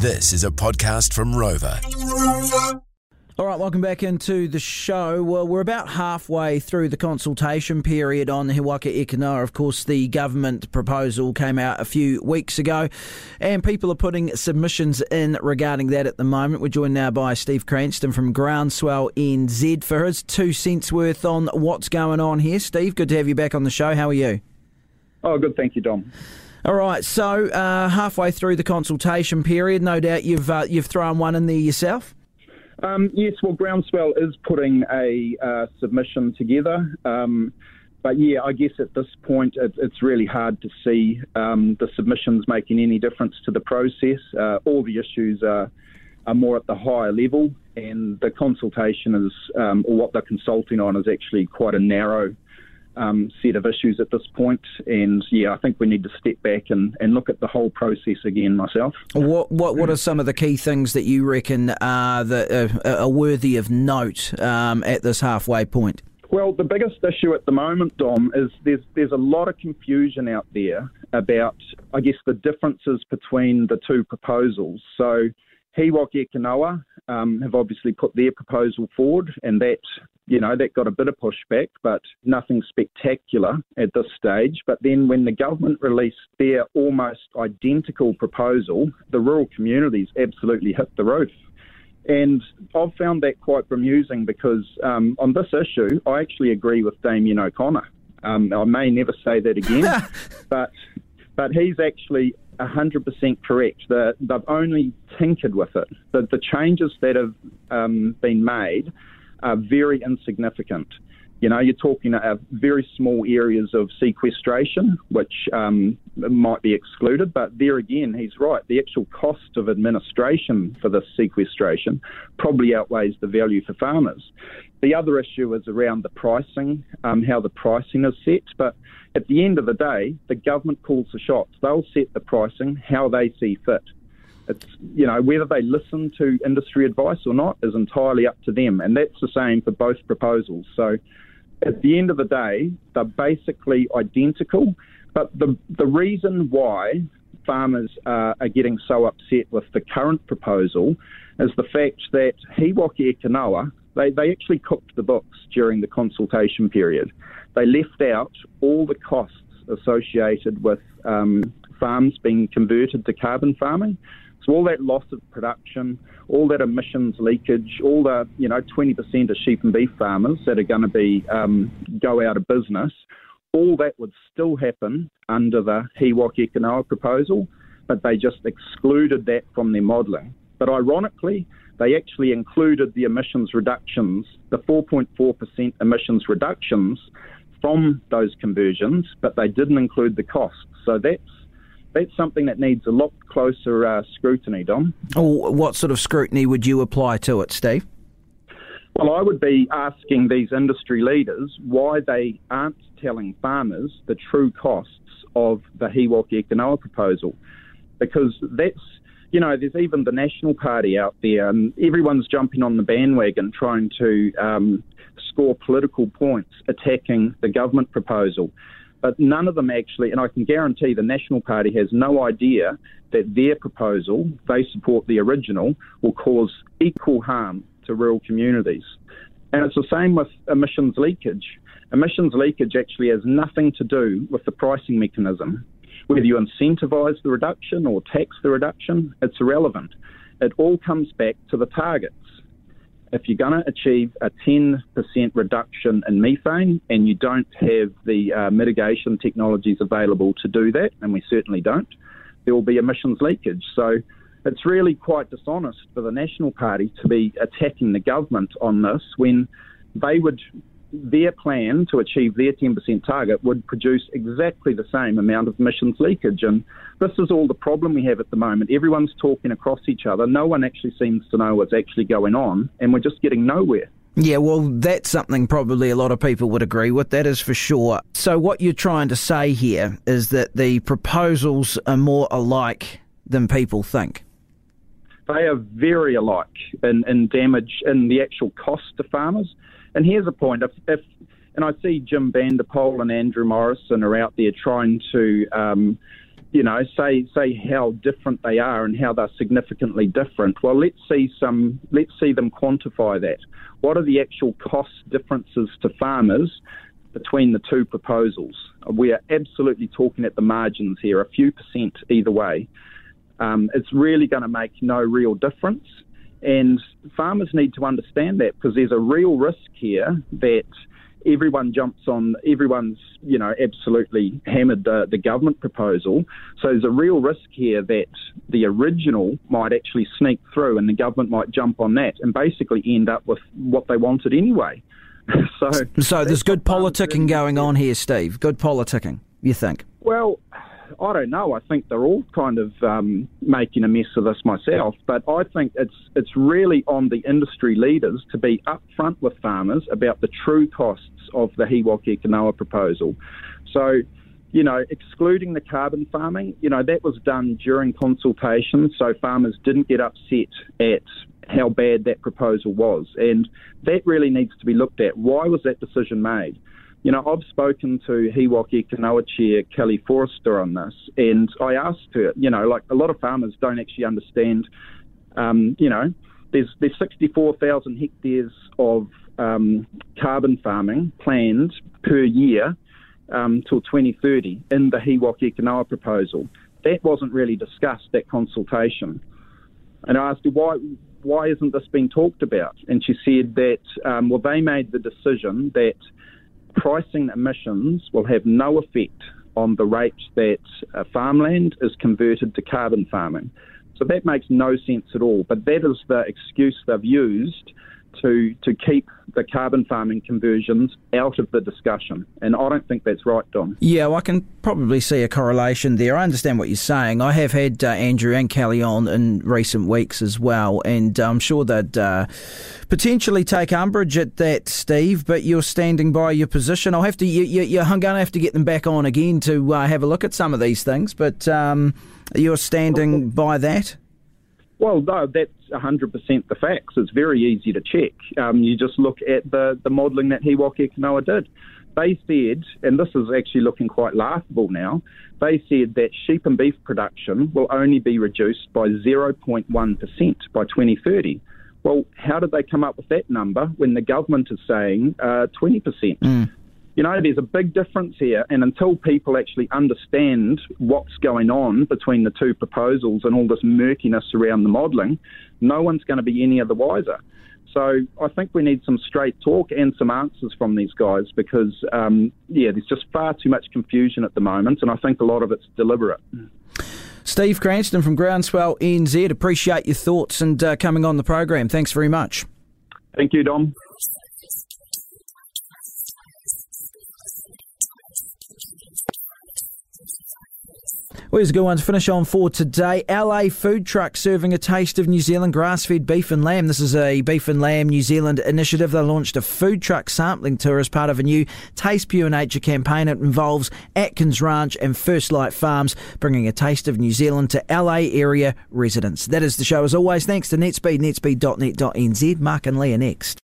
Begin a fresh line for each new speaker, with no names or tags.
This is a podcast from Rova.
All right, welcome back into the show. Well, we're about halfway through the consultation period on He Waka Eke Of course, the government proposal came out a few weeks ago, and people are putting submissions in regarding that at the moment. We're joined now by Steve Cranston from Groundswell NZ for his two cents worth on what's going on here. Steve, good to have you back on the show. How are you?
Oh, good. Thank you, Dom.
All right, so uh, halfway through the consultation period, no doubt you've uh, you've thrown one in there yourself.
Um, yes, well, Groundswell is putting a uh, submission together. Um, but yeah, I guess at this point it, it's really hard to see um, the submissions making any difference to the process. Uh, all the issues are, are more at the higher level, and the consultation is, um, or what they're consulting on, is actually quite a narrow um, set of issues at this point. And yeah, I think we need to step back and, and look at the whole process again myself.
What what what are some of the key things that you reckon are that are, are worthy of note um, at this halfway point?
Well, the biggest issue at the moment, Dom, is there's there's a lot of confusion out there about, I guess, the differences between the two proposals. So, Waka Eke um, have obviously put their proposal forward, and that you know, that got a bit of pushback, but nothing spectacular at this stage. But then when the government released their almost identical proposal, the rural communities absolutely hit the roof. And I've found that quite bemusing because um, on this issue, I actually agree with Damien O'Connor. Um, I may never say that again, but but he's actually 100% correct. The, they've only tinkered with it. The, the changes that have um, been made are very insignificant. You know, you're talking about very small areas of sequestration, which um, might be excluded, but there again, he's right. The actual cost of administration for this sequestration probably outweighs the value for farmers. The other issue is around the pricing, um, how the pricing is set. But at the end of the day, the government calls the shots. They'll set the pricing how they see fit. It's you know whether they listen to industry advice or not is entirely up to them, and that's the same for both proposals. So at the end of the day, they're basically identical. But the the reason why farmers are, are getting so upset with the current proposal is the fact that He Waka Eke they, they actually cooked the books during the consultation period. They left out all the costs associated with um, farms being converted to carbon farming. So all that loss of production, all that emissions leakage, all the you know 20% of sheep and beef farmers that are going to be um, go out of business, all that would still happen under the He Waka Eke proposal, but they just excluded that from their modelling. But ironically, they actually included the emissions reductions, the 4.4% emissions reductions from those conversions, but they didn't include the costs. So that's that's something that needs a lot closer uh, scrutiny, Dom.
Oh, what sort of scrutiny would you apply to it, Steve?
Well, I would be asking these industry leaders why they aren't telling farmers the true costs of the He Waka Eke proposal. Because that's, you know, there's even the National Party out there, and everyone's jumping on the bandwagon trying to um, score political points attacking the government proposal but none of them actually, and I can guarantee the National Party has no idea that their proposal, they support the original, will cause equal harm to rural communities. And it's the same with emissions leakage. Emissions leakage actually has nothing to do with the pricing mechanism. Whether you incentivise the reduction or tax the reduction, it's irrelevant. It all comes back to the targets if you're going to achieve a 10% reduction in methane and you don't have the uh, mitigation technologies available to do that, and we certainly don't, there will be emissions leakage. So it's really quite dishonest for the National Party to be attacking the government on this when they would their plan to achieve their 10% target would produce exactly the same amount of emissions leakage. And this is all the problem we have at the moment. Everyone's talking across each other. No one actually seems to know what's actually going on, and we're just getting nowhere.
Yeah, well, that's something probably a lot of people would agree with, that is for sure. So, what you're trying to say here is that the proposals are more alike than people think.
They are very alike in, in damage, in the actual cost to farmers. And here's a point: if, if and I see Jim van der Poel and Andrew Morrison are out there trying to um, you know, say say how different they are and how they're significantly different. Well, let's see some. Let's see them quantify that. What are the actual cost differences to farmers between the two proposals? We are absolutely talking at the margins here, a few percent either way. Um, it's really going to make no real difference. And farmers need to understand that because there's a real risk here that everyone jumps on, everyone's, you know, absolutely hammered the, the government proposal. So there's a real risk here that the original might actually sneak through and the government might jump on that and basically end up with what they wanted anyway. so,
so there's good politicking going on here, Steve. Good politicking, you think?
Well, I don't know. I think they're all kind of um, making a mess of this myself, but I think it's it's really on the industry leaders to be upfront with farmers about the true costs of the He Waka Eke Noa proposal. So, you know, excluding the carbon farming, you know, that was done during consultation, so farmers didn't get upset at how bad that proposal was, and that really needs to be looked at. Why was that decision made? You know, I've spoken to He Waka Eke chair Kelly Forrester on this, and I asked her, you know, like a lot of farmers don't actually understand, um, you know, there's there's 64,000 hectares of um, carbon farming planned per year um, till 2030 in the He Waka Eke proposal. That wasn't really discussed at consultation, and I asked her why why isn't this being talked about? And she said that um, well they made the decision that pricing emissions will have no effect on the rate that uh, farmland is converted to carbon farming. So that makes no sense at all. But that is the excuse they've used to to keep the carbon farming conversions out of the discussion. And I don't think that's right, Dom.
Yeah, well, I can probably see a correlation there. I understand what you're saying. I have had uh, Andrew and Kelly on in recent weeks as well, and I'm sure they'd uh, potentially take umbrage at that, Steve. But you're standing by your position. I'll have to. You, you, you're going to have to get them back on again to uh, have a look at some of these things. But um, you're standing by that.
Well, no, that's 100% the facts. It's very easy to check. Um, you just look at the, the modelling that He Waka Eke Noa did. They said, and this is actually looking quite laughable now, they said that sheep and beef production will only be reduced by 0.1% by 2030. Well, how did they come up with that number when the government is saying uh, 20%? Mm. You know, there's a big difference here, and until people actually understand what's going on between the two proposals and all this murkiness around the modelling, no one's going to be any of the wiser. So I think we need some straight talk and some answers from these guys because, um, yeah, there's just far too much confusion at the moment, and I think a lot of it's deliberate.
Steve Cranston from Groundswell NZ, appreciate your thoughts and uh, coming on the program. Thanks very much.
Thank you, Dom.
Well, here's a good one to finish on for today. LA food truck serving a taste of New Zealand grass fed beef and lamb. This is a Beef and Lamb New Zealand initiative. They launched a food truck sampling tour as part of a new Taste Pure Nature campaign. It involves Atkins Ranch and First Light Farms, bringing a taste of New Zealand to LA area residents. That is the show as always. Thanks to NetSpeed, netspeed.net.nz. Mark and Leah next.